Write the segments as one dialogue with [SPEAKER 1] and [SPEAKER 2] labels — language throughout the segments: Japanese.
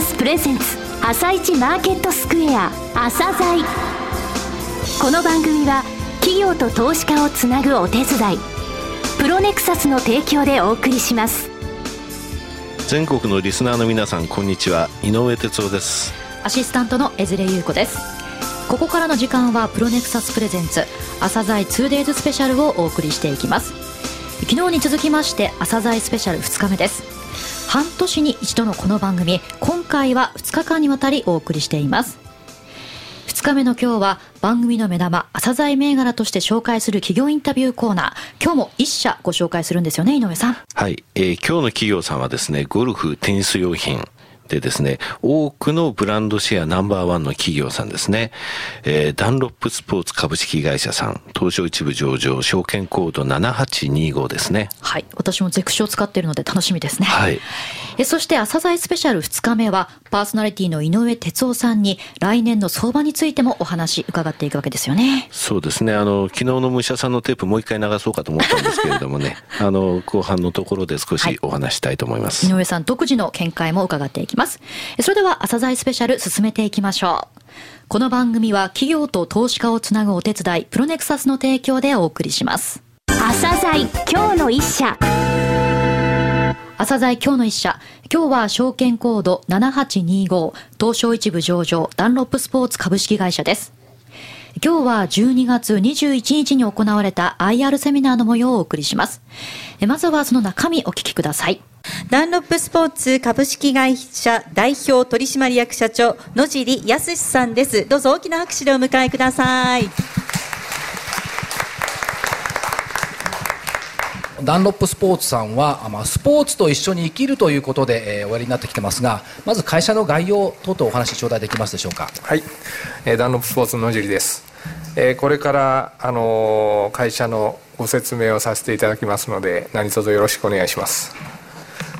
[SPEAKER 1] サスプレゼンツ朝一マーケットスクエア朝鮮。この番組は企業と投資家をつなぐお手伝いプロネクサスの提供でお送りします。
[SPEAKER 2] 全国のリスナーの皆さんこんにちは。井上哲夫です。
[SPEAKER 3] アシスタントの江連優子です。ここからの時間はプロネクサスプレゼンツ朝鮮 2days スペシャルをお送りしていきます。昨日に続きまして朝鮮スペシャル2日目です半年に一度のこの番組今回は2日間にわたりお送りしています。2日目の今日は番組の目玉朝材銘柄として紹介する企業インタビューコーナー。今日も1社ご紹介するんですよね井上さん。
[SPEAKER 2] はい、えー、今日の企業さんはですねゴルフテニス用品。でですね、多くのブランドシェアナンバーワンの企業さんですね、えー、ダンロップスポーツ株式会社さん、東証一部上場、証券コード7825ですね。
[SPEAKER 3] はい。私もゼクシを使っているので楽しみですね。
[SPEAKER 2] はい。
[SPEAKER 3] えそして朝鮮スペシャル2日目は、パーソナリティの井上哲夫さんに来年の相場についてもお話伺っていくわけですよね。
[SPEAKER 2] そうですね。あの、昨日の武者さんのテープもう一回流そうかと思ったんですけれどもね、あの、後半のところで少しお話したいと思います。
[SPEAKER 3] はい、井上さん独自の見解も伺っていきます。それでは朝鮮スペシャル進めていきましょう。この番組は企業と投資家をつなぐお手伝い、プロネクサスの提供でお送りします。
[SPEAKER 1] 朝鮮今日の一社。
[SPEAKER 3] 朝鮮今日の一社。今日は証券コード7825、東証一部上場、ダンロップスポーツ株式会社です。今日は12月21日に行われた IR セミナーの模様をお送りします。まずはその中身お聞きください。
[SPEAKER 4] ダンロップスポーツ株式会社代表取締役社長野尻康さんです。どうぞ大きな拍手でお迎えください。
[SPEAKER 5] ダンロップスポーツさんは、まあ、スポーツと一緒に生きるということで、えー、おやりになってきてますがまず会社の概要等々お話し頂戴できますでしょうか？
[SPEAKER 6] はい、えー、ダンロップスポーツの野尻です、えー、これから、あのー、会社のご説明をさせていただきますので何卒よろしくお願いします。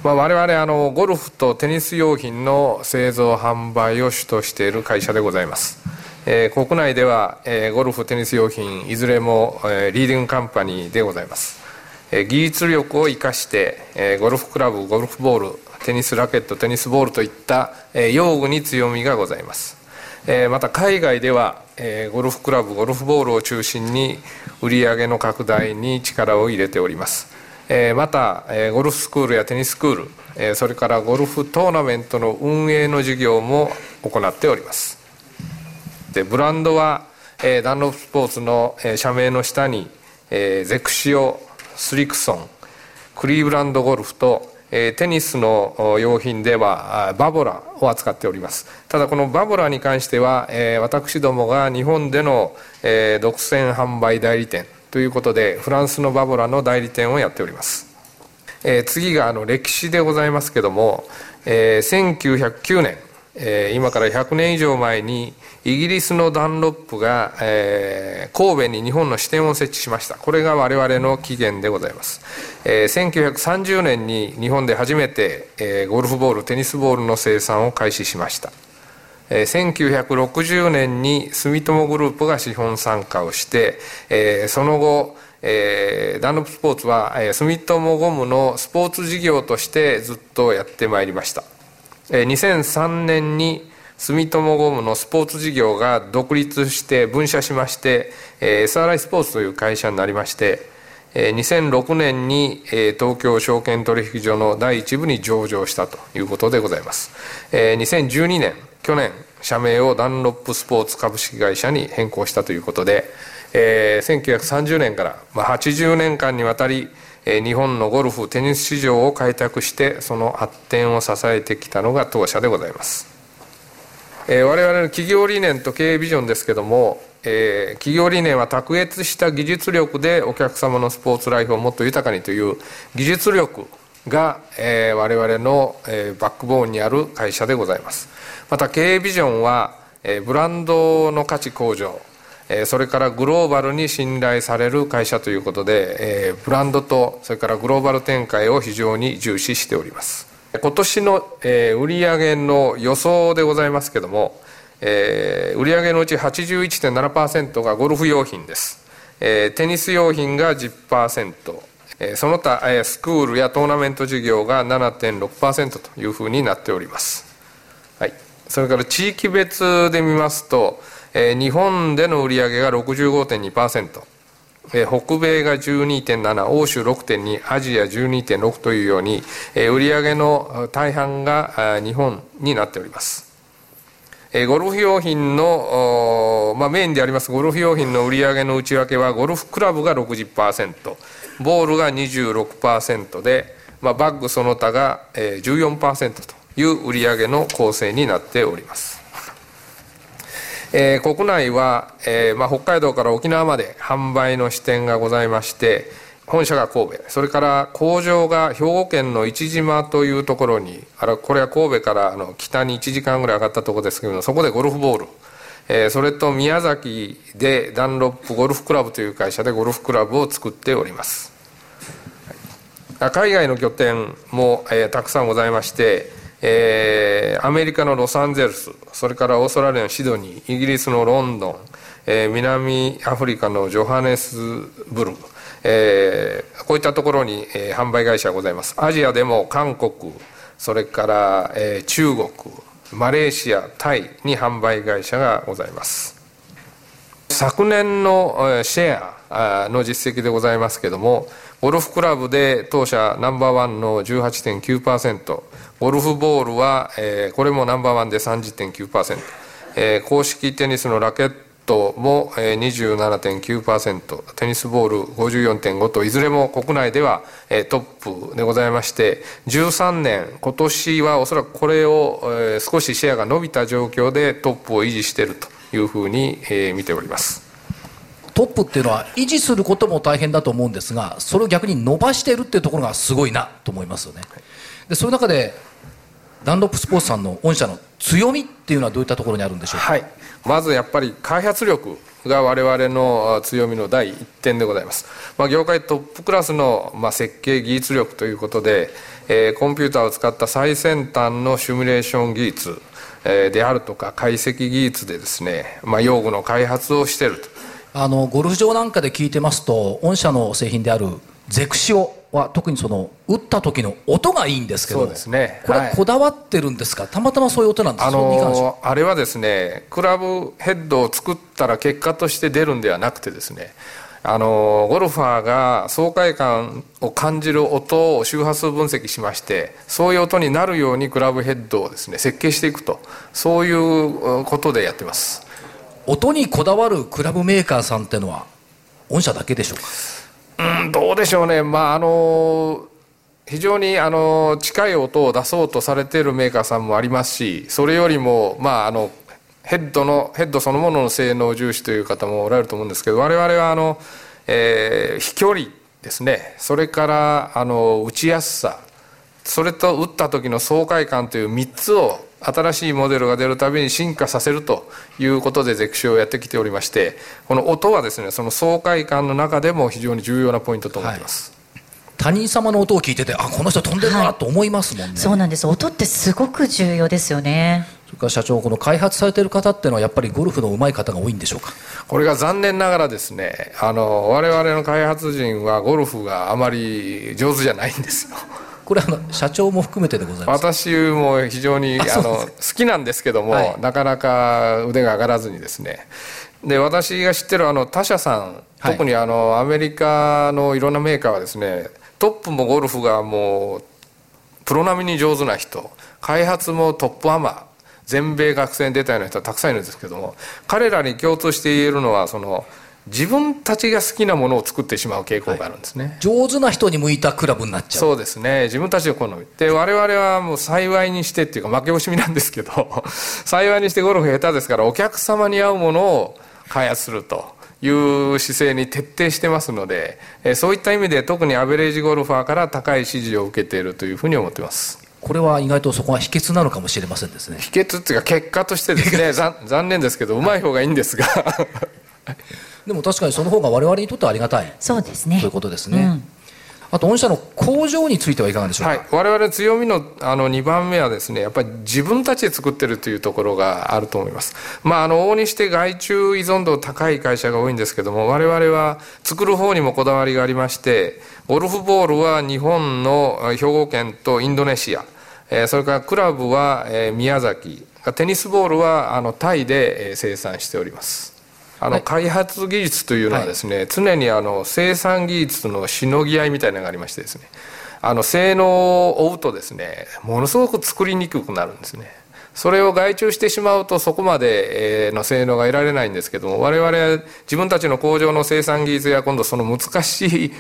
[SPEAKER 6] まあ、我々あのゴルフとテニス用品の製造販売を主としている会社でございます、えー、国内では、えー、ゴルフテニス用品いずれも、えー、リーディングカンパニーでございます。技術力を生かしてゴルフクラブゴルフボールテニスラケットテニスボールといった用具に強みがございます。また海外ではゴルフクラブゴルフボールを中心に売り上げの拡大に力を入れております。またゴルフスクールやテニススクールそれからゴルフトーナメントの運営の事業も行っております。でブランドはダンロップスポーツの社名の下にゼクシオスリクソンクリーブランドゴルフとテニスの用品ではバボラを扱っております。ただこのバボラに関しては私どもが日本での独占販売代理店ということでフランスのバボラの代理店をやっております。次があの歴史でございますけども1909年今から100年以上前にイギリスのダンロップが、えー、神戸に日本の支店を設置しました。これが我々の起源でございます、えー、1930年に日本で初めて、えー、ゴルフボールテニスボールの生産を開始しました、えー、1960年に住友グループが資本参加をして、えー、その後えー、ダンロップスポーツは、えー、住友ゴムのスポーツ事業としてずっとやってまいりました、2003年に住友ゴムのスポーツ事業が独立して分社しまして、SRI スポーツという会社になりまして、2006年に、東京証券取引所の第一部に上場したということでございます、2012年去年社名をダンロップスポーツ株式会社に変更したということで、1930年から、80年間にわたり日本のゴルフテニス市場を開拓してその発展を支えてきたのが当社でございます、我々の企業理念と経営ビジョンですけども、え、企業理念は卓越した技術力でお客様のスポーツライフをもっと豊かにという技術力が、えー、我々の、え、バックボーンにある会社でございます。また経営ビジョンは、え、ブランドの価値向上それからグローバルに信頼される会社ということでブランドとそれからグローバル展開を非常に重視しております。今年の、え、売上の予想でございますけども、え、売上のうち81.7%がゴルフ用品です、テニス用品が10%、その他、スクールやトーナメント事業が7.6%というふうになっております。はい、それから地域別で見ますと、えー、日本での売り上げが65.2%、えー、北米が12.7欧州6.2アジア12.6というように、えー、売上の大半が日本になっておりますえゴルフ用品の、まあ、メインでありますゴルフ用品の売り上げの内訳はゴルフクラブが60%ボールが26%で、まあ、バッグその他が、えー、14%という売り上げの構成になっております。えー、国内は、えーまあ、北海道から沖縄まで販売の支店がございまして本社が神戸それから工場が兵庫県の市島というところにあらこれは神戸からあの北に1時間ぐらい上がったところですけどもそこでゴルフボール、えー、それと宮崎でダンロップゴルフクラブという会社でゴルフクラブを作っております。海外の拠点も、えー、たくさんございましてえー、アメリカのロサンゼルスそれからオーストラリアのシドニーイギリスのロンドン、えー、南アフリカのジョハネスブルグ、えー、こういったところに、えー、販売会社がございます。アジアでも韓国それから、えー、中国マレーシアタイに販売会社がございます。昨年のシェアの実績でございますけどもゴルフクラブで当社ナンバーワンの18.9%ゴルフボールは、えー、これもナンバーワンで30.9%、えー、公式テニスのラケットも、えー、27.9%テニスボール54.5といずれも国内では、えー、トップでございまして13年今年はおそらくこれを、えー、少しシェアが伸びた状況でトップを維持しているというふうに、えー、見ております。
[SPEAKER 5] トップっていうのは維持することも大変だと思うんですがそれを逆に伸ばしているっていうところがすごいなと思いますよね。でそういう中でダンロップスポーツさんの御社の強みっていうのはどういったところにあるんでしょうか、
[SPEAKER 6] はい、まずやっぱり開発力が我々の強みの第一点でございます、まあ、業界トップクラスの、ま、設計技術力ということで、えー、コンピューターを使った最先端のシミュレーション技術、であるとか解析技術でですね、まあ、用具の開発をしていると。
[SPEAKER 5] あのゴルフ場なんかで聞いてますと御社の製品であるゼクシオは特にその打った時の音がいいんですけど
[SPEAKER 6] そうですね。
[SPEAKER 5] これこだわってるんですか、はい、たまたまそういう音なんですか？あ
[SPEAKER 6] のあれはですねクラブヘッドを作ったら結果として出るんではなくてですねあのゴルファーが爽快感を感じる音を周波数分析しましてそういう音になるようにクラブヘッドをですね設計していくとそういうことでやってます
[SPEAKER 5] 音にこだわるクラブメーカーさんっていうのは御社だけでしょうか？
[SPEAKER 6] うん、どうでしょうね、まあ、あの非常にあの近い音を出そうとされているメーカーさんもありますしそれよりも、まあ、あのヘッドのヘッドそのものの性能重視という方もおられると思うんですけど我々はあの、えー、飛距離ですね。それからあの打ちやすさ。それと打った時の爽快感という3つを新しいモデルが出るたびに進化させるということでゼクシをやってきておりましてこの音はですねその爽快感の中でも非常に重要なポイントと思っています、はい、
[SPEAKER 5] 他人様の音を聞いててあこの人飛んでるなと思いますもんね、はい、
[SPEAKER 4] そうなんです。音ってすごく重要ですよね。
[SPEAKER 5] それから社長この開発されている方っていうのはやっぱりゴルフの上手い方が多いんでしょうか？
[SPEAKER 6] これが残念ながらですねあの我々の開発陣はゴルフがあまり上手じゃないんですよ
[SPEAKER 5] これあの社長も含めてでございます。
[SPEAKER 6] 私も非常にあの好きなんですけども、はい、なかなか腕が上がらずにですね。で私が知ってるあの他社さん、特にあのアメリカのいろんなメーカーはですねトップもゴルフがもうプロ並みに上手な人開発もトップアマ全米学生に出たような人はたくさんいるんですけども彼らに共通して言えるのはその自分たちが好きなものを作ってしまう傾向があるんですね、はい、
[SPEAKER 5] 上手な人に向いたクラブになっちゃう。
[SPEAKER 6] そうですね。自分たちの好み。で我々はもう幸いにしてっていうか負け惜しみなんですけど 幸いにしてゴルフ下手ですからお客様に合うものを開発するという姿勢に徹底してますのでそういった意味で特にアベレージゴルファーから高い支持を受けているというふうに思ってます。
[SPEAKER 5] これは意外とそこが秘訣なのかもしれませんですね。
[SPEAKER 6] 秘訣っていうか結果としてですね残念ですけどうまい方がいいんですが
[SPEAKER 5] でも確かにその方が我々にとってはありがたい。
[SPEAKER 4] そうですね。
[SPEAKER 5] ということですね、うん、あと御社の工場についてはいかがでしょうか、はい、
[SPEAKER 6] 我々強みのあの2番目はですねやっぱり自分たちで作ってるというところがあると思います。まああの往々にして外注依存度高い会社が多いんですけども我々は作る方にもこだわりがありましてゴルフボールは日本の兵庫県とインドネシアえーそれからクラブは、えー宮崎テニスボールはあのタイで、えー生産しておりますあの、
[SPEAKER 5] はい。
[SPEAKER 6] 開発技術というのはですね、常にあの生産技術のしのぎ合いみたいなのがありましてですね。あの性能を追うとですねものすごく作りにくくなるんですね。それを外注してしまうとそこまでえーの性能が得られないんですけども我々は自分たちの工場の生産技術や今度その難しい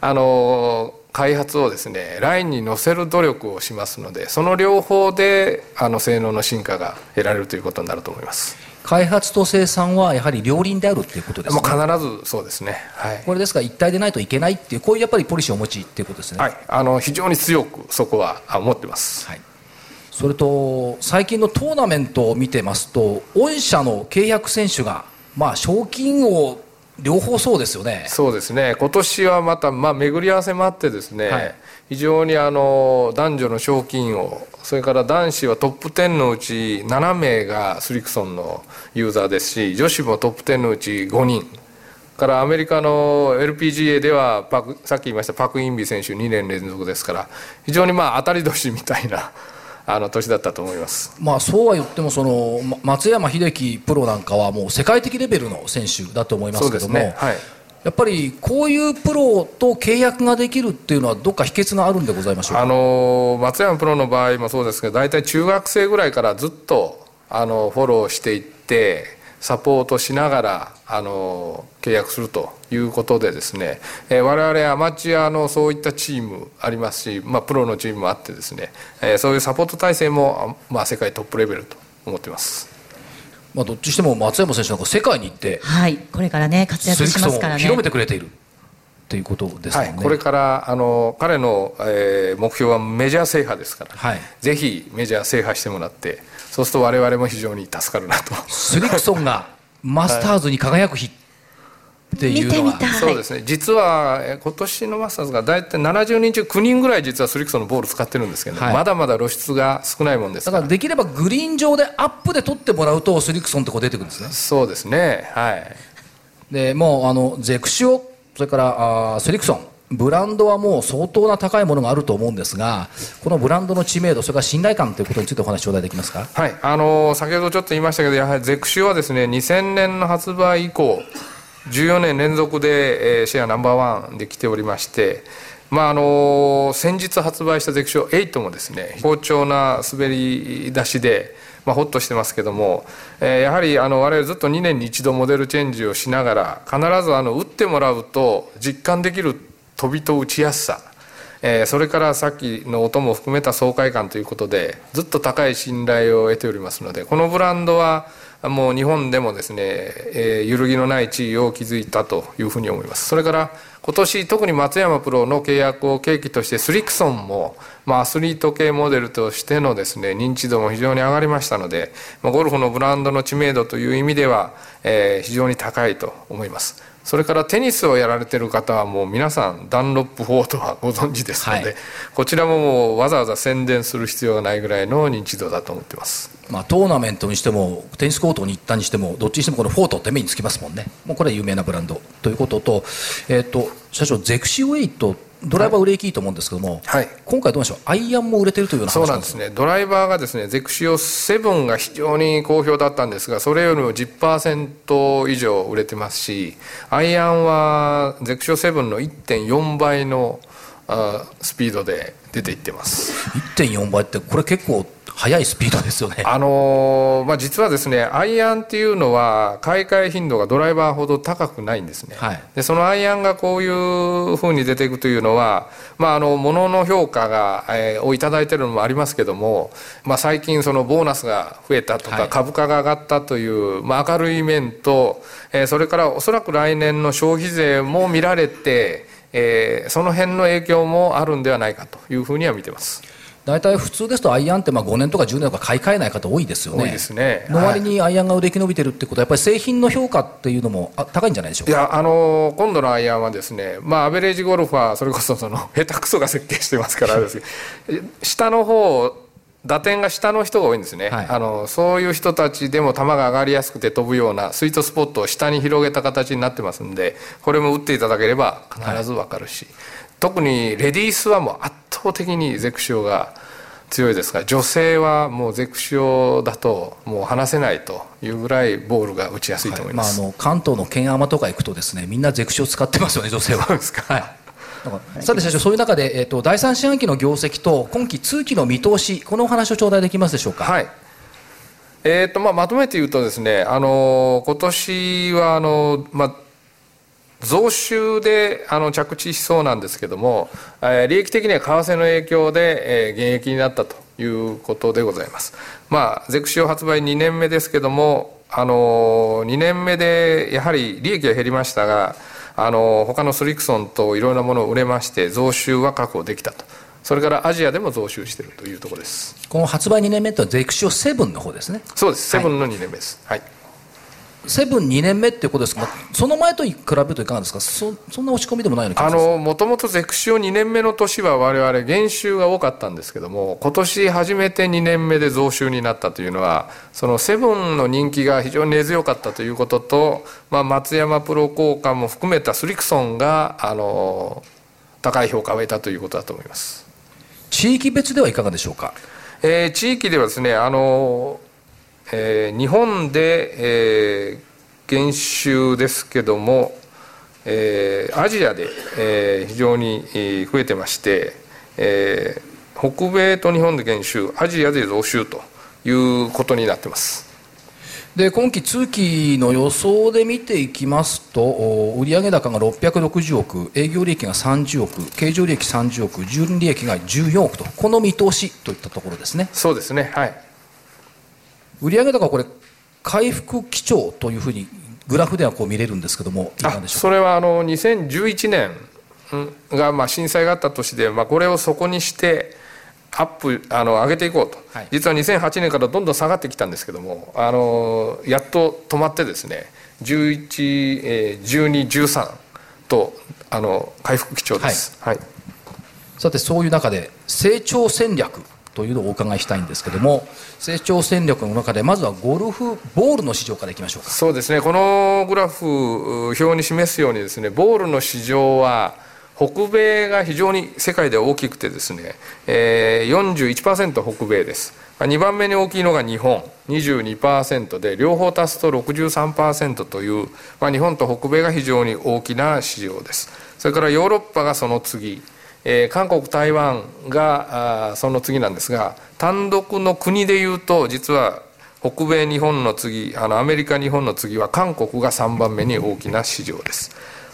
[SPEAKER 6] あの開発をですねラインに乗せる努力をしますのでその両方であの性能の進化が得られるということになると思います
[SPEAKER 5] 開発と生産はやはり両輪であるっていうことです
[SPEAKER 6] も
[SPEAKER 5] ね
[SPEAKER 6] う必ずそうですね。はい。
[SPEAKER 5] これですから一体でないといけないっていうこういうやっぱりポリシーをお持ちっていうことですね、
[SPEAKER 6] はい、あの非常に強くそこはあ思ってます。
[SPEAKER 5] はい。それと最近のトーナメントを見てますと御社の契約選手がまあ賞金王両方そうですよね
[SPEAKER 6] そうですね。今年はまたまあ巡り合わせもあってですね、
[SPEAKER 5] はい
[SPEAKER 6] 非常にあの男女の賞金王、それから男子はトップ10のうち7名がスリクソンのユーザーですし、女子もトップ10のうち5人。からアメリカの LPGA ではパクさっき言いましたパク・インビ選手2年連続ですから非常にまあ当たり年みたいなあの年だったと思います。
[SPEAKER 5] まあそうは言ってもそのま松山英樹プロなんかはもう世界的レベルの選手だと思いますけども、
[SPEAKER 6] ね。はい。
[SPEAKER 5] やっぱりこういうプロと契約ができるっていうのはどっか秘訣があるんでございましょうか？
[SPEAKER 6] あの松山プロの場合もそうですけど大体中学生ぐらいからずっとあのフォローしていってサポートしながらあの契約するということでですね、えー我々アマチュアのそういったチームありますし、まあ、プロのチームもあってですね、えーそういうサポート体制も、あまあ、世界トップレベルと思ってます。
[SPEAKER 5] まあどっちにしても松山選手なんか世界に行って
[SPEAKER 4] はい、これからね活躍しますからね。
[SPEAKER 5] を広めてくれているっていうことですもんね、
[SPEAKER 6] はい、これからあの彼の、えー目標はメジャー制覇ですから、
[SPEAKER 5] はい
[SPEAKER 6] ぜひメジャー制覇してもらってそうすると我々も非常に助かるなと。
[SPEAKER 5] スリクソンがマスターズに輝く日っていうのは、
[SPEAKER 4] 見てみたい。
[SPEAKER 6] そうですね。実はえー今年のマスターズが大体70人中9人ぐらい実はスリクソンのボール使ってるんですけど、
[SPEAKER 5] はい。
[SPEAKER 6] まだまだ露出が少ないもんですか
[SPEAKER 5] だかららできればグリーン上でアップで取ってもらうとスリクソンってこう出てくるんですね。
[SPEAKER 6] そうですね。はい。
[SPEAKER 5] でもうあのゼクシオそれからあースリクソンブランドはもう相当な高いものがあると思うんですがこのブランドの知名度それから信頼感ということについてお話頂戴できますか？
[SPEAKER 6] はい、あの先ほどちょっと言いましたけどやはりゼクシオはですね2000年の発売以降14年連続で、えーシェアナンバーワンで来ておりましてまああの先日発売したゼクシオ8もですね好調な滑り出しで、まあ、ホッとしてますけども、えーやはりあの我々ずっと2年に一度モデルチェンジをしながら必ずあの打ってもらうと実感できる飛びと打ちやすさ。えーそれからさっきの音も含めた爽快感ということでずっと高い信頼を得ておりますのでこのブランドはもう日本でもですね、えー揺るぎのない地位を築いたというふうに思います。それから今年特に松山プロの契約を契機としてスリクソンも、まあ、アスリート系モデルとしてのですね認知度も非常に上がりましたので、まあ、ゴルフのブランドの知名度という意味では、えー非常に高いと思います。それからテニスをやられてる方はもう皆さんダンロップ4とはご存知ですので、
[SPEAKER 5] はい。
[SPEAKER 6] こちらももうわざわざ宣伝する必要がないぐらいの認知度だと思ってます。
[SPEAKER 5] まあ、トーナメントにしてもテニスコートに行ったにしてもどっちにしてもこのフォートって目につきますもんね。もうこれは有名なブランドということと,、えー、と社長ゼクシーウェイトドライバー売れ行きいいと思うんですけども、
[SPEAKER 6] はい。
[SPEAKER 5] 今回どうでしょう？アイアンも売れてるというような
[SPEAKER 6] そう
[SPEAKER 5] 話
[SPEAKER 6] なんですね。ドライバーがですねゼクシオ7が非常に好評だったんですがそれよりも10%以上売れてますしアイアンはゼクシオ7の1.4倍のあスピードで出ていってます。
[SPEAKER 5] 1.4倍ってこれ結構速いスピードですよね。
[SPEAKER 6] あのーまあ、実はですねアイアンっていうのは買い替え頻度がドライバーほど高くないんですね、
[SPEAKER 5] はい。
[SPEAKER 6] でそのアイアンがこういうふうに出ていくというのは、まあ、あの物の評価が、えーをいただいているのもありますけども、まあ、最近そのボーナスが増えたとか、
[SPEAKER 5] はい。
[SPEAKER 6] 株価が上がったという、まあ、明るい面と、えーそれからおそらく来年の消費税も見られて、えーその辺の影響もあるんではないかというふうには見てます。
[SPEAKER 5] 大体普通ですとアイアンってまあ5年とか10年とか買い替えない方多いですよね。
[SPEAKER 6] 多いですね。
[SPEAKER 5] の割にアイアンが売れ生き延びてるってことはやっぱり製品の評価っていうのもあ高いんじゃないでしょうか？
[SPEAKER 6] いやあの今度のアイアンはですねまあアベレージゴルファーそれこそその下手くそが設計してますからです 下の方打点が下の人が多いんですね、
[SPEAKER 5] はい。
[SPEAKER 6] あのそういう人たちでも球が上がりやすくて飛ぶようなスイートスポットを下に広げた形になってますんでこれも打っていただければ必ず分かるし、特にレディースはもう圧倒的にゼクシオが強いですが女性はもうゼクシオだともう離せないというぐらいボールが打ちやすいと思います、
[SPEAKER 5] はい。まあ、あの関東の県アマとか行くとですねみんなゼクシオ使ってますよね女性は。
[SPEAKER 6] はい。
[SPEAKER 5] さて社長そういう中で、えーと、第三四半期の業績と今期通期の見通しこのお話を頂戴できますでしょうか？
[SPEAKER 6] はい。えーとまあ、まとめて言うとですね、あの今年はあの、まあ、増収であの着地しそうなんですけども、えー、利益的には為替の影響で、えー、減益になったということでございます。まあ、ゼクシオ発売2年目ですけども、あの2年目でやはり利益が減りましたが、あの他のスリクソンといろいろなものを売れまして増収は確保できたと。それからアジアでも増収しているというところです。
[SPEAKER 5] この発売2年目とはゼクシオ7の方ですね。
[SPEAKER 6] そうです。7の2年目です。はい
[SPEAKER 5] セブン2年目っていうことですが、その前と比べるといかがですか、そそんな押し込みでもないような気がします
[SPEAKER 6] もともとゼクシオ2年目の年は、われわれ減収が多かったんですけども、今年初めて2年目で増収になったというのは、そのセブンの人気が非常に根強かったということと、まあ、松山プロ効果も含めたスリクソンがあの高い評価を得たということだと思います。
[SPEAKER 5] 地域別ではいかがでしょうか？
[SPEAKER 6] えー、地域ではですねあのえー、日本で、えー、減収ですけども、えー、アジアで、えー、非常に増えてまして、えー、北米と日本で減収アジアで増収ということになってます。
[SPEAKER 5] で今期通期の予想で見ていきますと売上高が660億営業利益が30億経常利益30億純利益が14億とこの見通しといったところですね。
[SPEAKER 6] そうですね。はい
[SPEAKER 5] 売上高これ回復基調というふうにグラフではこう見れるんですけども
[SPEAKER 6] それはあの2011年がまあ震災があった年で、まあ、これを底にしてアップあの上げていこうと、はい、実は2008年からどんどん下がってきたんですけどもあのやっと止まってですね11、えー、12、13とあの回復基調です、はい、はい、
[SPEAKER 5] さてそういう中で成長戦略というのをお伺いしたいんですけども成長戦略の中でまずはゴルフボールの市場からいきましょうか。
[SPEAKER 6] そうですね。このグラフ表に示すようにですねボールの市場は北米が非常に世界で大きくてですね、えー、41%北米です。2番目に大きいのが日本。22%で両方足すと63%という、まあ、日本と北米が非常に大きな市場です。それからヨーロッパがその次。えー、韓国台湾があその次なんですが単独の国でいうと実は北米日本の次あのアメリカ日本の次は韓国が3番目に大きな市場です。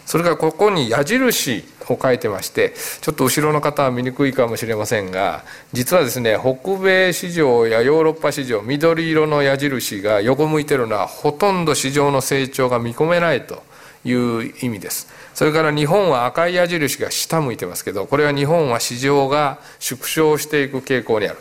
[SPEAKER 6] それからここに矢印を書いてましてちょっと後ろの方は見にくいかもしれませんが実はですね北米市場やヨーロッパ市場緑色の矢印が横向いてるのはほとんど市場の成長が見込めないという意味です。それから日本は赤い矢印が下向いてますけどこれは日本は市場が縮小していく傾向にある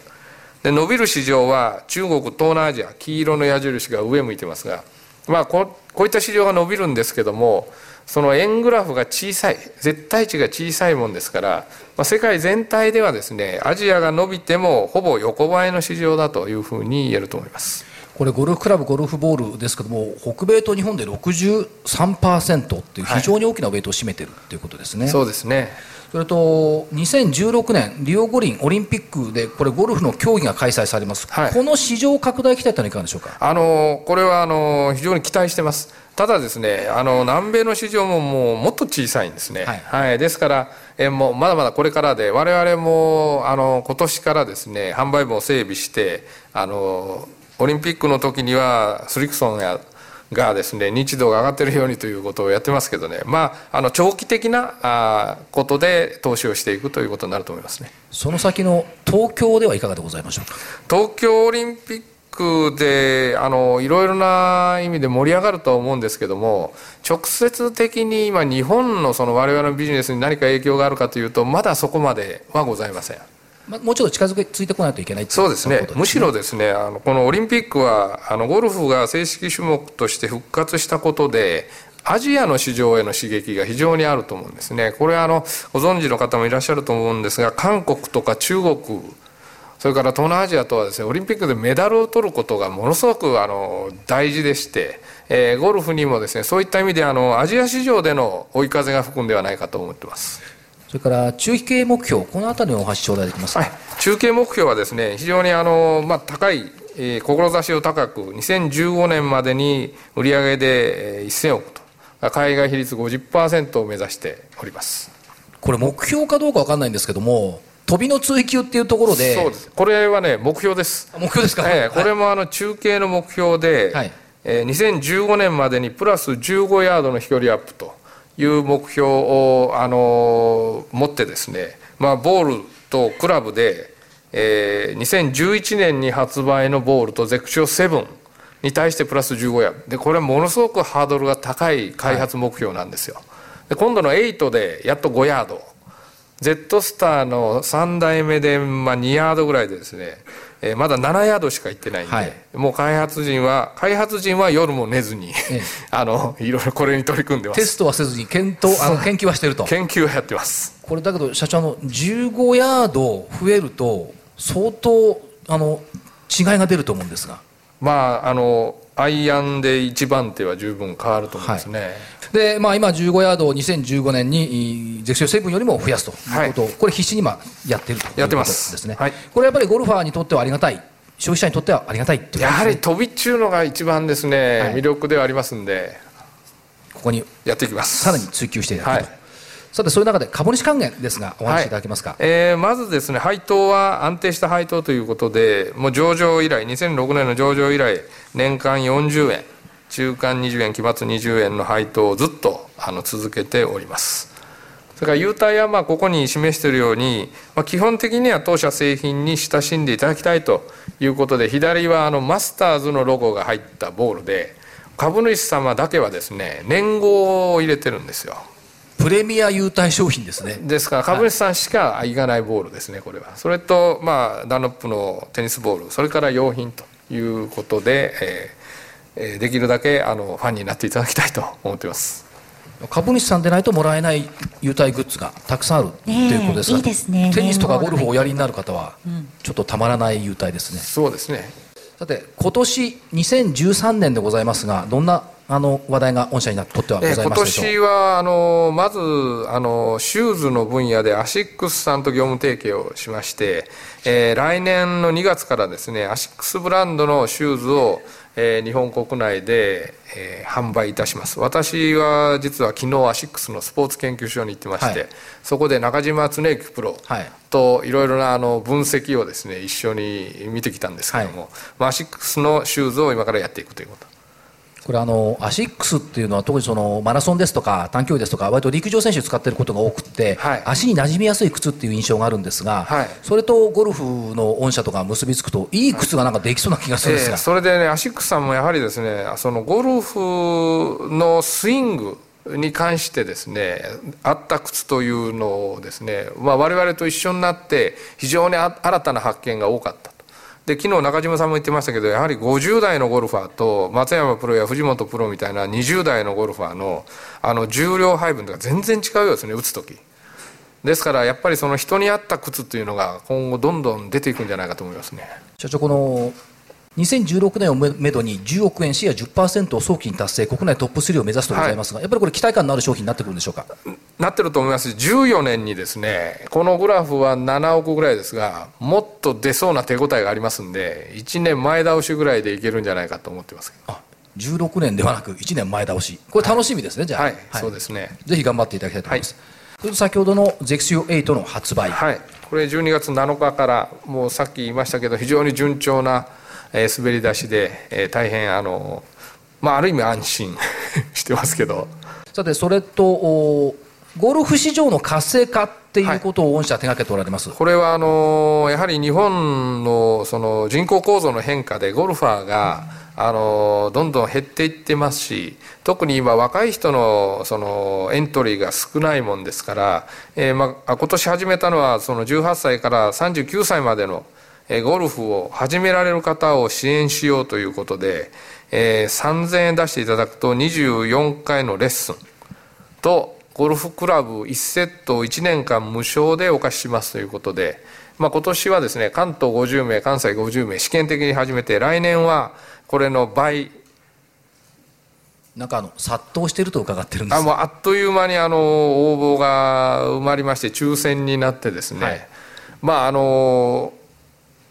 [SPEAKER 6] で伸びる市場は中国東南アジア黄色の矢印が上向いてますがまあここういった市場が伸びるんですけどもその円グラフが小さい絶対値が小さいもんですから、まあ、世界全体ではですねアジアが伸びてもほぼ横ばいの市場だというふうに言えると思います。
[SPEAKER 5] これゴルフクラブゴルフボールですけども北米と日本で63%っていう非常に大きなウェイトを占めてるっていうことですね、
[SPEAKER 6] はい、そうですね。
[SPEAKER 5] それと2016年リオ五輪オリンピックでこれゴルフの競技が開催されます、はい、この市場拡大期待というのはいかがでしょうか？
[SPEAKER 6] あのこれはあの非常に期待してます。ただですねあの南米の市場ももうもっと小さいんですね、はい、はい、ですからえもうまだまだこれからで我々もあの今年からですね販売部を整備してあのオリンピックの時にはスリクソンやがですね日度が上がってるようにということをやってますけどね。まああの長期的なあことで投資をしていくということになると思いますね。
[SPEAKER 5] その先の東京ではいかがでございましょうか？
[SPEAKER 6] 東京オリンピックであのいろいろな意味で盛り上がるとは思うんですけども直接的に今日本のその我々のビジネスに何か影響があるかというとまだそこまではございません。
[SPEAKER 5] まあ、もうちょっと近づけついてこないといけない
[SPEAKER 6] そうですね、ね、むしろですねあのこのオリンピックはあのゴルフが正式種目として復活したことでアジアの市場への刺激が非常にあると思うんですね。これはあのご存知の方もいらっしゃると思うんですが韓国とか中国それから東南アジアとはですねオリンピックでメダルを取ることがものすごくあの大事でして、えー、ゴルフにもですねそういった意味であのアジア市場での追い風が吹くんではないかと思ってます。
[SPEAKER 5] それから中期経営目標、このあたりのお話頂戴できますか、はい、
[SPEAKER 6] 中継目標はですね非常にあの、まあ、高い、えー、志を高く2015年までに売上で、えー、1000億と海外比率50%を目指しております。
[SPEAKER 5] これ目標かどうか分かんないんですけども飛びの追求っていうところで
[SPEAKER 6] そうです。これはね目標です。
[SPEAKER 5] 目標ですか、
[SPEAKER 6] えー、これもあの中継の目標で、はい。えー、2015年までにプラス15ヤードの飛距離アップという目標を、あの、持ってですね、まあ、ボールとクラブで、えー、2011年に発売のボールとゼクショ7に対してプラス15ヤードでこれはものすごくハードルが高い開発目標なんですよ、で今度の8でやっと5ヤード。Z スターの3代目で、まあ、2ヤードぐらいでですねえー、まだ7ヤードしか行ってないんで、はい、もう開発陣は開発陣は夜も寝ずに、ええ、あのいろいろこれに取り組んでます。
[SPEAKER 5] テストはせずに検討あの研究はしてると。
[SPEAKER 6] 研究はやってます。
[SPEAKER 5] これだけど社長の15ヤード増えると相当あの違いが出ると思うんですが。
[SPEAKER 6] まああのアイアンで一番手は十分変わると思いますね、はい。
[SPEAKER 5] で、まあ、今、15ヤードを2015年にゼクシオ7よりも増やすということを、はい、これ、必死に今やってるということですね。
[SPEAKER 6] はい、
[SPEAKER 5] これやっぱりゴルファーにとってはありがたい。消費者にとってはありがたい
[SPEAKER 6] ね、やはり飛びっちゅうのが一番ですね、はい、魅力ではありますんで、
[SPEAKER 5] ここに
[SPEAKER 6] やっていきます。
[SPEAKER 5] さらに追求していただくと。はいさてそういう中で株主還元ですがお話しいただけますか、はい、
[SPEAKER 6] えー、まずですね配当は安定した配当ということでもう上場以来2006年の上場以来年間40円中間20円期末20円の配当をずっとあの続けております。それから優待はまあここに示しているように、まあ、基本的には当社製品に親しんでいただきたいということで左はあのマスターズのロゴが入ったボールで株主様だけはですね年号を入れてるんですよ
[SPEAKER 5] プレミア優待商品ですね。
[SPEAKER 6] ですから株主さんしかいかないボールですねこれは。それとまあダンロップのテニスボールそれから用品ということで、えーえできるだけあのファンになっていただきたいと思っています。
[SPEAKER 5] 株主さんでないともらえない優待グッズがたくさんあるということですが、いいですね、テニスとかゴルフをおやりになる方はちょっとたまらない優待ですね、
[SPEAKER 6] そうですね。
[SPEAKER 5] さて今年2013年でございますがどんなあの話題が御社にとってはございますでしょう、
[SPEAKER 6] 今年はあのまずあのシューズの分野でアシックスさんと業務提携をしまして、えー、来年の2月からですねアシックスブランドのシューズをえー、日本国内で、えー、販売いたします。私は実は昨日アシックスのスポーツ研究所に行ってまして、はい、そこで中島恒之プロといろいろなあの分析をですね一緒に見てきたんですけども、はい、まあ、アシックスのシューズを今からやっていくということ
[SPEAKER 5] これあのアシックスっていうのは特にそのマラソンですとか短距離ですとか割と陸上選手使ってることが多くて、はい、足に馴染みやすい靴っていう印象があるんですが、はい、それとゴルフの御社とか結びつくといい靴がなんかできそうな気がするんですが、えー、
[SPEAKER 6] それでねアシックスさんもやはりですねそのゴルフのスイングに関してですねあった靴というのをですね、まあ、我々と一緒になって非常に新たな発見が多かったで昨日中島さんも言ってましたけどやはり50代のゴルファーと松山プロや藤本プロみたいな20代のゴルファーのあの重量配分とか全然違うようですね打つ時。ですからやっぱりその人に合った靴っていうのが今後どんどん出ていくんじゃないかと思いますね。
[SPEAKER 5] 社長この2016年をめどに10億円シェア10%を早期に達成国内トップ3を目指すとございますが、はい、やっぱりこれ期待感のある商品になってくるんでしょうか？
[SPEAKER 6] なってると思います。14年にですねこのグラフは7億ぐらいですがもっと出そうな手応えがありますんで1年前倒しぐらいでいけるんじゃないかと思ってますあ
[SPEAKER 5] 16年ではなく1年前倒し。これ楽しみですね、はい、じゃあ、
[SPEAKER 6] はい、はい、そうですね。
[SPEAKER 5] ぜひ頑張っていただきたいと思います、はい、先ほどのゼクシオ8の発売。
[SPEAKER 6] はい。これ12月7日からもうさっき言いましたけど非常に順調なえー、滑り出しで、えー、大変あの、まあ、ある意味安心 してますけど。
[SPEAKER 5] さてそれとゴルフ市場の活性化っていうことを御社手がけておられます、
[SPEAKER 6] はい、これはあのやはり日本のその人口構造の変化でゴルファーが、あのどんどん減っていってますし特に今若い人のそのエントリーが少ないもんですから、えーまあ、今年始めたのはその18歳から39歳までのゴルフを始められる方を支援しようということで、えー、3000円出していただくと24回のレッスンとゴルフクラブ1セットを1年間無償でお貸ししますということで、まあ、今年はですね関東50名関西50名試験的に始めて来年はこれの倍
[SPEAKER 5] なんかあの殺到していると伺ってるんです。
[SPEAKER 6] あもうあっという間にあの応募が埋まりまして抽選になってですね、はい。まああの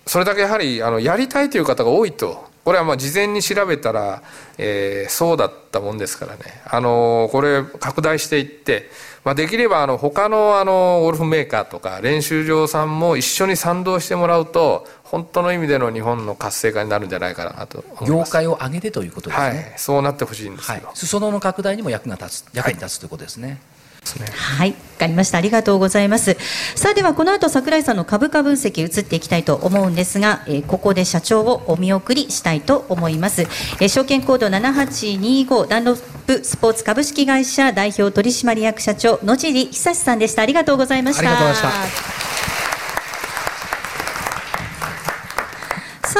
[SPEAKER 6] それだけやはりあのやりたいという方が多いと。これはまあ事前に調べたら、えー、そうだったもんですからね。あのこれ拡大していってまあ、できればあの他のあのゴルフメーカーとか練習場さんも一緒に賛同してもらうと本当の意味での日本の活性化になるんじゃないかなと
[SPEAKER 5] 業界を上げてということですね、はい、
[SPEAKER 6] そうなってほしいんですよ、はい、
[SPEAKER 5] 裾野の拡大にも役が立つ役に立つということですね、
[SPEAKER 4] はい、わかりました。ありがとうございます。さあ、ではこの後桜井さんの株価分析移っていきたいと思うんですが、えー、ここで社長をお見送りしたいと思います。えー、証券コード7825ダンロップスポーツ株式会社代表取締役社長野尻久さんでした。ありがとうございました。あり
[SPEAKER 5] がとうございました。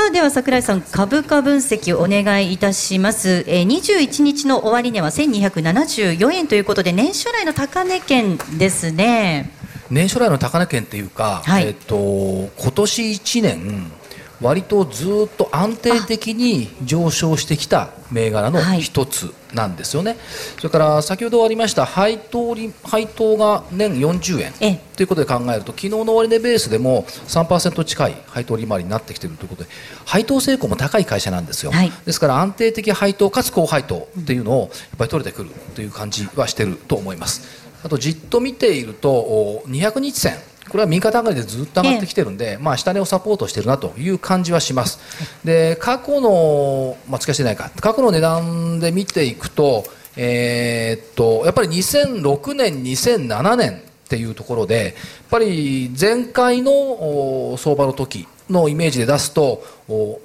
[SPEAKER 4] さあでは櫻井さん株価分析をお願いいたします、えー、21日の終値は1274円ということで年初来の高値圏ですね。
[SPEAKER 5] 年初来の高値圏っていうか、はい、えっ、と今年1年割とずっと安定的に上昇してきた銘柄の一つなんですよね、はい、それから先ほどありました配当配当が年40円。ということで考えると昨日の終値ベースでも3%近い配当利回りになってきているということで配当成功も高い会社なんですよ、はい、ですから安定的配当かつ高配当っていうのをやっぱり取れてくるという感じはしてると思います。あとじっと見ていると200日線これは右肩上がりでずっと上がってきてるんで、まあ、下値をサポートしてるなという感じはします。で過去の、まあ、使してないか過去の値段で見ていくと,、えー、っとやっぱり2006年2007年っていうところでやっぱり前回の相場の時のイメージで出すと、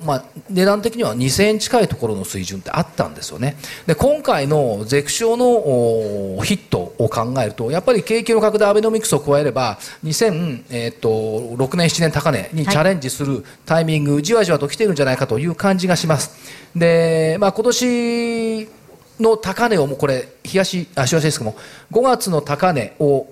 [SPEAKER 5] まあ、値段的には2000円近いところの水準ってあったんですよね。で今回のゼクショのヒットを考えるとやっぱり景気の拡大アベノミクスを加えれば2006年7年高値にチャレンジするタイミング、はい、じわじわと来ているんじゃないかという感じがします。で、まあ、今年の高値をもうこれ冷やしあしですけども5月の高値を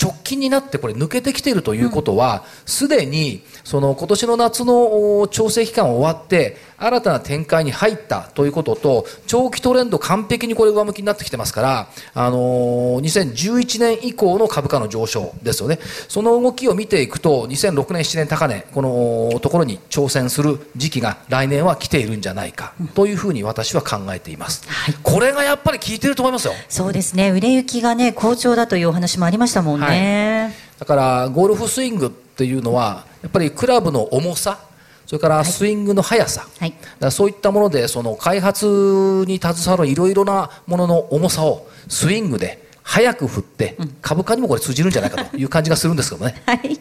[SPEAKER 5] 直近になってこれ抜けてきているということはすで、にその今年の夏の調整期間終わって新たな展開に入ったということと長期トレンド完璧にこれ上向きになってきてますから、あのー、2011年以降の株価の上昇ですよね。その動きを見ていくと2006年7年高値このところに挑戦する時期が来年は来ているんじゃないかというふうに私は考えています、はい、これがやっぱり効いてると思いますよ。
[SPEAKER 4] そうですね。売れ行きがね好調だというお話もありましたもんね、
[SPEAKER 5] はい、だからゴルフスイングっていうのはやっぱりクラブの重さそれからスイングの速さ、はい、だそういったものでその開発に携わるいろいろなものの重さをスイングで早く振って、株価にもこれ通じるんじゃないかという感じがするんですけどね。
[SPEAKER 4] はい、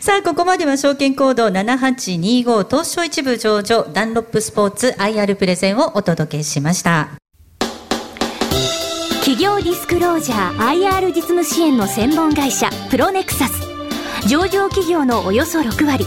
[SPEAKER 4] さあここまでは証券コード7825東証一部上場ダンロップスポーツ IR プレゼンをお届けしました。
[SPEAKER 1] 企業ディスクロージャー IR 実務支援の専門会社プロネクサス。上場企業のおよそ6割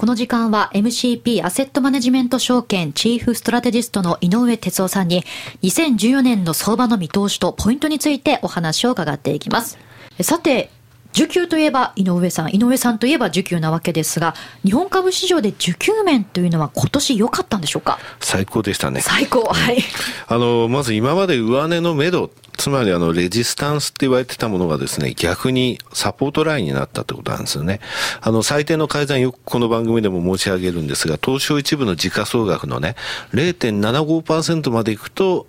[SPEAKER 3] この時間は MCP アセットマネジメント証券チーフストラテジストの井上哲夫さんに2014年の相場の見通しとポイントについてお話を伺っていきます。さて、需給といえば井上さん、井上さんといえば需給なわけですが、日本株市場で需給面というのは今年良かったんでしょうか？
[SPEAKER 2] 最高でしたね。
[SPEAKER 3] 最高、はい。
[SPEAKER 2] あの、まず今まで上値の目処、つまりあの、レジスタンスって言われてたものがですね、逆にサポートラインになったってことなんですよね。あの、最低の改ざんよくこの番組でも申し上げるんですが、東証一部の時価総額のね、0.75%までいくと、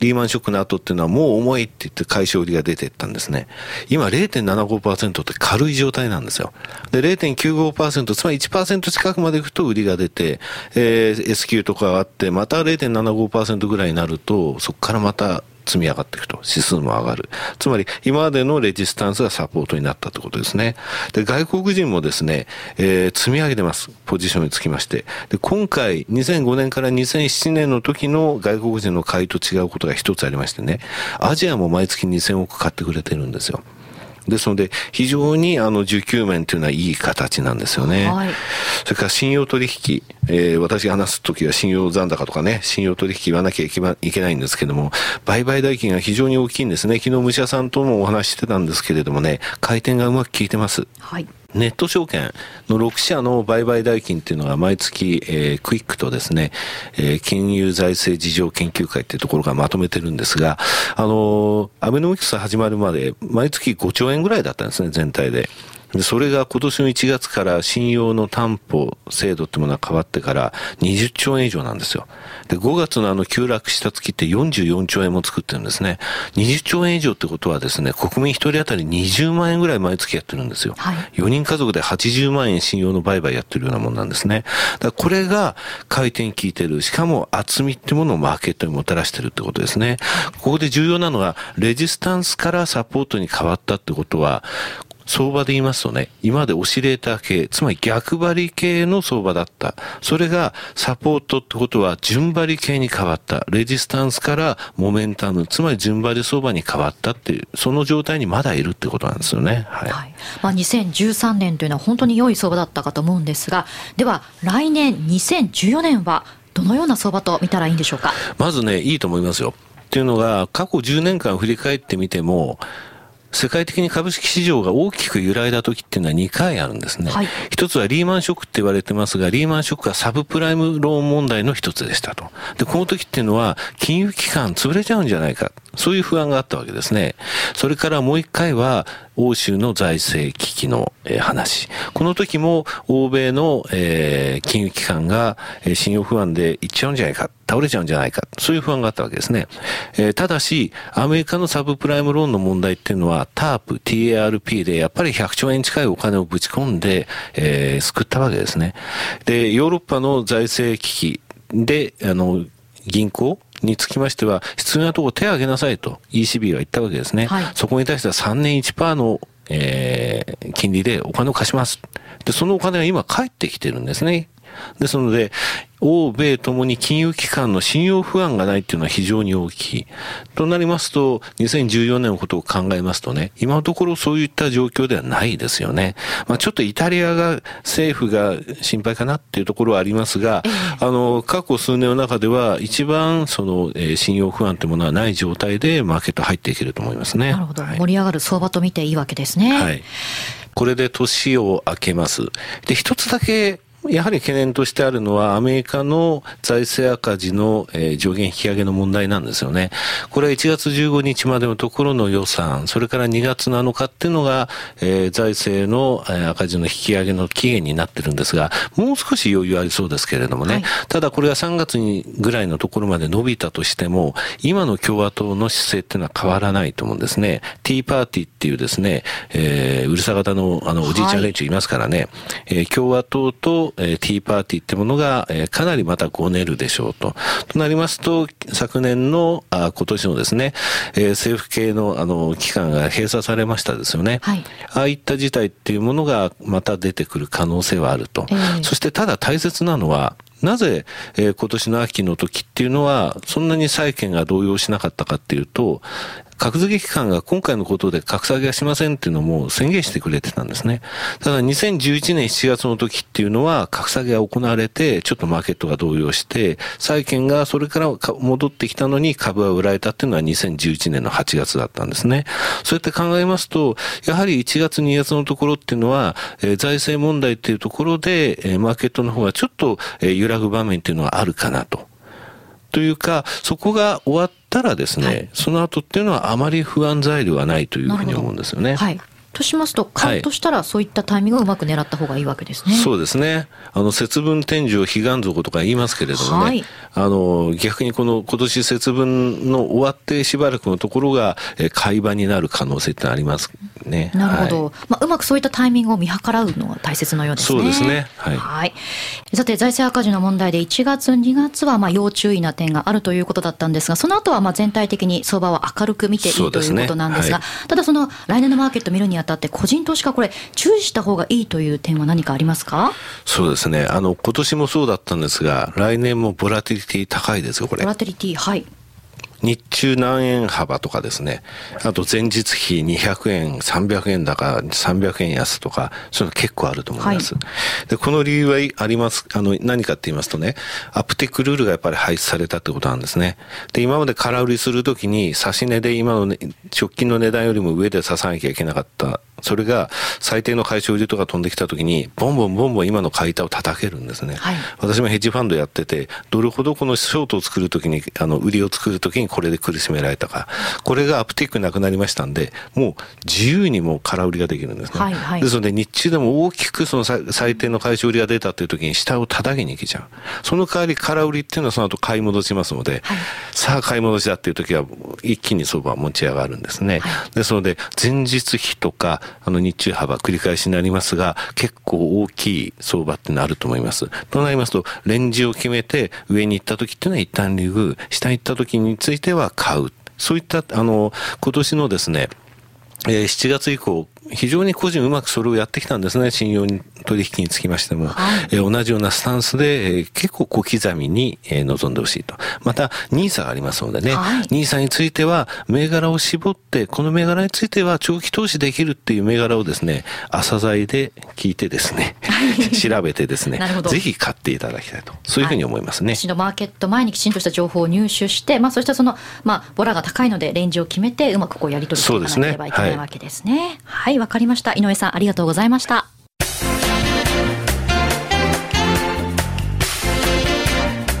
[SPEAKER 2] リーマンショックの後っていうのはもう重いって言って解消売りが出ていったんですね。今0.75%って軽い状態なんですよ。で、0.95%、つまり1%近くまでいくと売りが出て、えー、S q とかあって、また0.75%ぐらいになると、そこからまた積み上がっていくと。指数も上がる。つまり、今までのレジスタンスがサポートになったということですね。で、外国人もですね、えー、積み上げてます。ポジションにつきまして。で、今回、2005年から2007年の時の外国人の買いと違うことが一つありましてね、アジアも毎月2000億買ってくれてるんですよ。ですので、非常にあの需給面というのはいい形なんですよね。はい、それから信用取引、えー、私が話すときは信用残高とかね、信用取引言わなきゃいけないんですけども、売買代金が非常に大きいんですね。昨日武者さんともお話してたんですけれどもね、回転がうまく効いてます。はい。ネット証券の6社の売買代金っていうのが毎月、えー、クイックとですね、えー、金融財政事情研究会っていうところがまとめてるんですが、あのー、アベノミクス始まるまで毎月5兆円ぐらいだったんですね、全体で。でそれが今年の1月から信用の担保制度ってものが変わってから20兆円以上なんですよ。で、5月のあの急落した月って44兆円も作ってるんですね。20兆円以上ってことはですね、国民1人当たり20万円ぐらい毎月やってるんですよ。はい、4人家族で80万円信用の売買やってるようなもんなんですね。だこれが回転効いてる。しかも厚みってものをマーケットにもたらしてるってことですね。ここで重要なのは、レジスタンスからサポートに変わったってことは、相場で言いますとね、今までオシレーター系、つまり逆張り系の相場だった。それがサポートってことは順張り系に変わった。レジスタンスからモメンタム、つまり順張り相場に変わったっていう、その状態にまだいるってことなんですよね。はい。はい、
[SPEAKER 3] まあ、2013年というのは本当に良い相場だったかと思うんですが、では来年2014年はどのような相場と見たらいいんでしょうか？
[SPEAKER 2] まずね、いいと思いますよ。っていうのが、過去10年間振り返ってみても、世界的に株式市場が大きく揺らいだ時っていうのは2回あるんですね。はい、一つはリーマンショックって言われてますが、リーマンショックはサブプライムローン問題の一つでしたと。で、この時っていうのは、金融機関潰れちゃうんじゃないか。そういう不安があったわけですね。それからもう一回は、欧州の財政危機の、話。この時も欧米の、えー、金融機関が、信用不安でいっちゃうんじゃないか、倒れちゃうんじゃないか、そういう不安があったわけですね。えー、ただし、アメリカのサブプライムローンの問題っていうのは、TARP、TARP でやっぱり100兆円近いお金をぶち込んで、えー、救ったわけですね。で、ヨーロッパの財政危機で、あの、銀行につきましては、必要なところ手を挙げなさいと ECB は言ったわけですね。はい、そこに対しては3年1%の、えー、金利でお金を貸します。で、そのお金が今返ってきてるんですね。ですので、欧米ともに金融機関の信用不安がないっていうのは非常に大きい。となりますと、2014年のことを考えますとね、今のところそういった状況ではないですよね。まあ、ちょっとイタリアが、政府が心配かなっていうところはありますが、あの、過去数年の中では一番その、えー、信用不安というものはない状態でマーケット入っていけると思いますね。
[SPEAKER 3] なるほど。はい、盛り上がる相場と見ていいわけですね。はい。
[SPEAKER 2] これで年を明けます。で、一つだけやはり懸念としてあるのは、アメリカの財政赤字の、えー、上限引き上げの問題なんですよね。これは1月15日までのところの予算、それから2月7日っていうのが、えー、財政の、えー、赤字の引き上げの期限になってるんですが、もう少し余裕ありそうですけれどもね。はい、ただこれが3月にぐらいのところまで伸びたとしても、今の共和党の姿勢っていうのは変わらないと思うんですね。ティーパーティーっていうですね、えー、うるさ型のあのおじいちゃん連中いますからね、はい、えー、共和党とえー、ティーパーティーってものが、えー、かなりまたごねるでしょうと。となりますと、昨年の、あ今年のですね、えー、政府系のあの機関が閉鎖されましたですよね。はい、ああいった事態っていうものがまた出てくる可能性はあると。えー、そしてただ大切なのは、なぜ、えー、今年の秋の時っていうのは、そんなに債券が動揺しなかったかっていうと、格付け機関が今回のことで格下げはしませんっていうのも宣言してくれてたんですね。ただ2011年7月の時っていうのは格下げが行われて、ちょっとマーケットが動揺して、債券がそれから戻ってきたのに株は売られたっていうのは2011年の8月だったんですね。そうやって考えますと、やはり1月2月のところっていうのは、財政問題っていうところで、マーケットの方がちょっと、揺らぐ場面っていうのはあるかなと。というか、そこが終わったらですね、はい、その後っていうのはあまり不安材料はないというふうに思うんですよね。
[SPEAKER 3] はい。としますと、買うとしたら、そういったタイミングをうまく狙った方がいいわけですね。
[SPEAKER 2] そうですね。あの、節分天井、彼岸底とか言いますけれどもね、はい、あの、逆にこの今年節分の終わってしばらくのところが、え買い場になる可能性ってありますね。
[SPEAKER 3] なるほど。はい、まあ、うまくそういったタイミングを見計らうのが大切のようです
[SPEAKER 2] ね。そうですね。
[SPEAKER 3] はい。はい、さて、財政赤字の問題で1月、2月は、まあ、要注意な点があるということだったんですが、その後は、まあ、全体的に相場は明るく見ていいということなんですが、ただその来年のマーケット見るにあたって、個人投資家これ、注意した方がいいという点は何かありますか？
[SPEAKER 2] そうですね。あの、今年もそうだったんですが、来年もボラティリティ高いですよ、これ。
[SPEAKER 3] ボラティリティ、はい。
[SPEAKER 2] 日中何円幅とかですね、あと前日比200円、300円だか、300円安とか、そういうの結構あると思います。はい、で、この理由はあります、あの、何かって言いますとね、アプテックルールがやっぱり廃止されたってことなんですね。で、今まで空売りするときに、差し値で今の、ね、直近の値段よりも上で刺さなきゃいけなかったそれが最低の回収売りとか飛んできた時にボンボンボンボン今の買い手を叩けるんですね、はい、私もヘッジファンドやっててどれほどこのショートを作る時にあの売りを作る時にこれで苦しめられたか。これがアップティックなくなりましたんでもう自由にもう空売りができるんですね、はいはい、ですので日中でも大きくその最低の回収売りが出たっていう時に下を叩きに行けちゃう。その代わり空売りっていうのはその後買い戻しますので、はい、さあ買い戻しだっていう時は一気に相場は持ち上がるんですね、はい、ですので前日比とかあの日中幅繰り返しになりますが、結構大きい相場ってのあると思います。となりますと、レンジを決めて上に行った時っていうのは一旦リグ、下に行った時については買う。そういった、あの、今年のですね、えー、7月以降、非常に個人うまくそれをやってきたんですね。信用取引につきましても。はい、えー、同じようなスタンスで、えー、結構小刻みに、えー、臨んでほしいと。また、ニーサがありますのでね。はい、ニーサについては、銘柄を絞って、この銘柄については長期投資できるっていう銘柄をですね、朝剤で聞いてですね、調べてですね、ぜひ買っていただきたいと。そういうふうに思いますね。
[SPEAKER 3] はい、のマーケット前にきちんとした情報を入手して、まあ、そしてその、まあ、ボラが高いので、レンジを決めて、うまくこうやり取りしていかなければいけないわけですね。はい、わ、かりました。井上さん、ありがとうございました。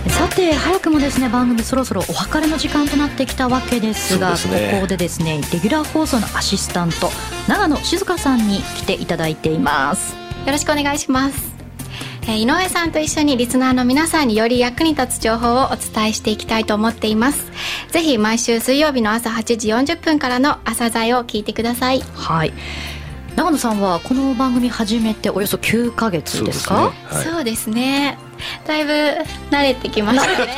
[SPEAKER 3] さて早くもですね番組そろそろお別れの時間となってきたわけですが、ね、ここでですねレギュラー放送のアシスタント長野静香さんに来ていただいています。
[SPEAKER 7] よろしくお願いします。え井上さんと一緒にリスナーの皆さんにより役に立つ情報をお伝えしていきたいと思っています。ぜひ毎週水曜日の朝8時40分からの朝剤を聞いてください。
[SPEAKER 3] はい長野さんはこの番組始めておよそ9か月ですか？
[SPEAKER 7] そうですねだいぶ慣れてきましたね。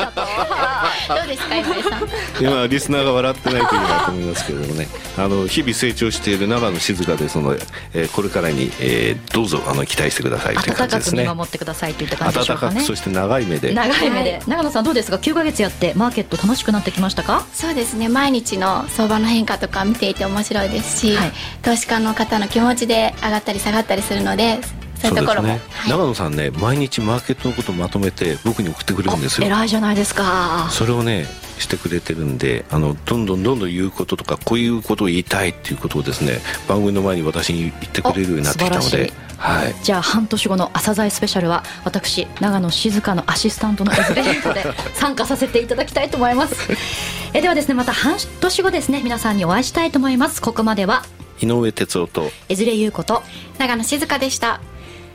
[SPEAKER 7] どうですか、今井さん。
[SPEAKER 2] 今リスナーが笑ってないというかと思いますけれどもね。あの日々成長している長野静香でその、えー、これからに、えー、どうぞあの期待してくださいという感じですね。
[SPEAKER 3] 温かく見守ってくださいといった感じでしょうかね。
[SPEAKER 2] そして長い目で。
[SPEAKER 3] 長い目で、はい、長野さんどうですか？9か月やってマーケット楽しくなってきましたか？
[SPEAKER 7] そうですね。毎日の相場の変化とか見ていて面白いですし、はい、投資家の方の気持ちで上がったり下がったりするので。そういうところも、ね
[SPEAKER 2] はい、長野さんね毎日マーケットのことをまとめて僕に送ってくれるんですよ。
[SPEAKER 3] 偉いじゃないですか。
[SPEAKER 2] それをねしてくれてるんであのどんどんどんどん言うこととかこういうことを言いたいっていうことをですね番組の前に私に言ってくれるようになってきたので。
[SPEAKER 3] はい、じゃあ半年後の朝鮮スペシャルは私長野静香のアシスタントのエズレットで 参加させていただきたいと思います。えではですねまた半年後ですね皆さんにお会いしたいと思います。ここまでは
[SPEAKER 2] 井上哲夫と
[SPEAKER 3] 江連優子と
[SPEAKER 7] 長野静香でした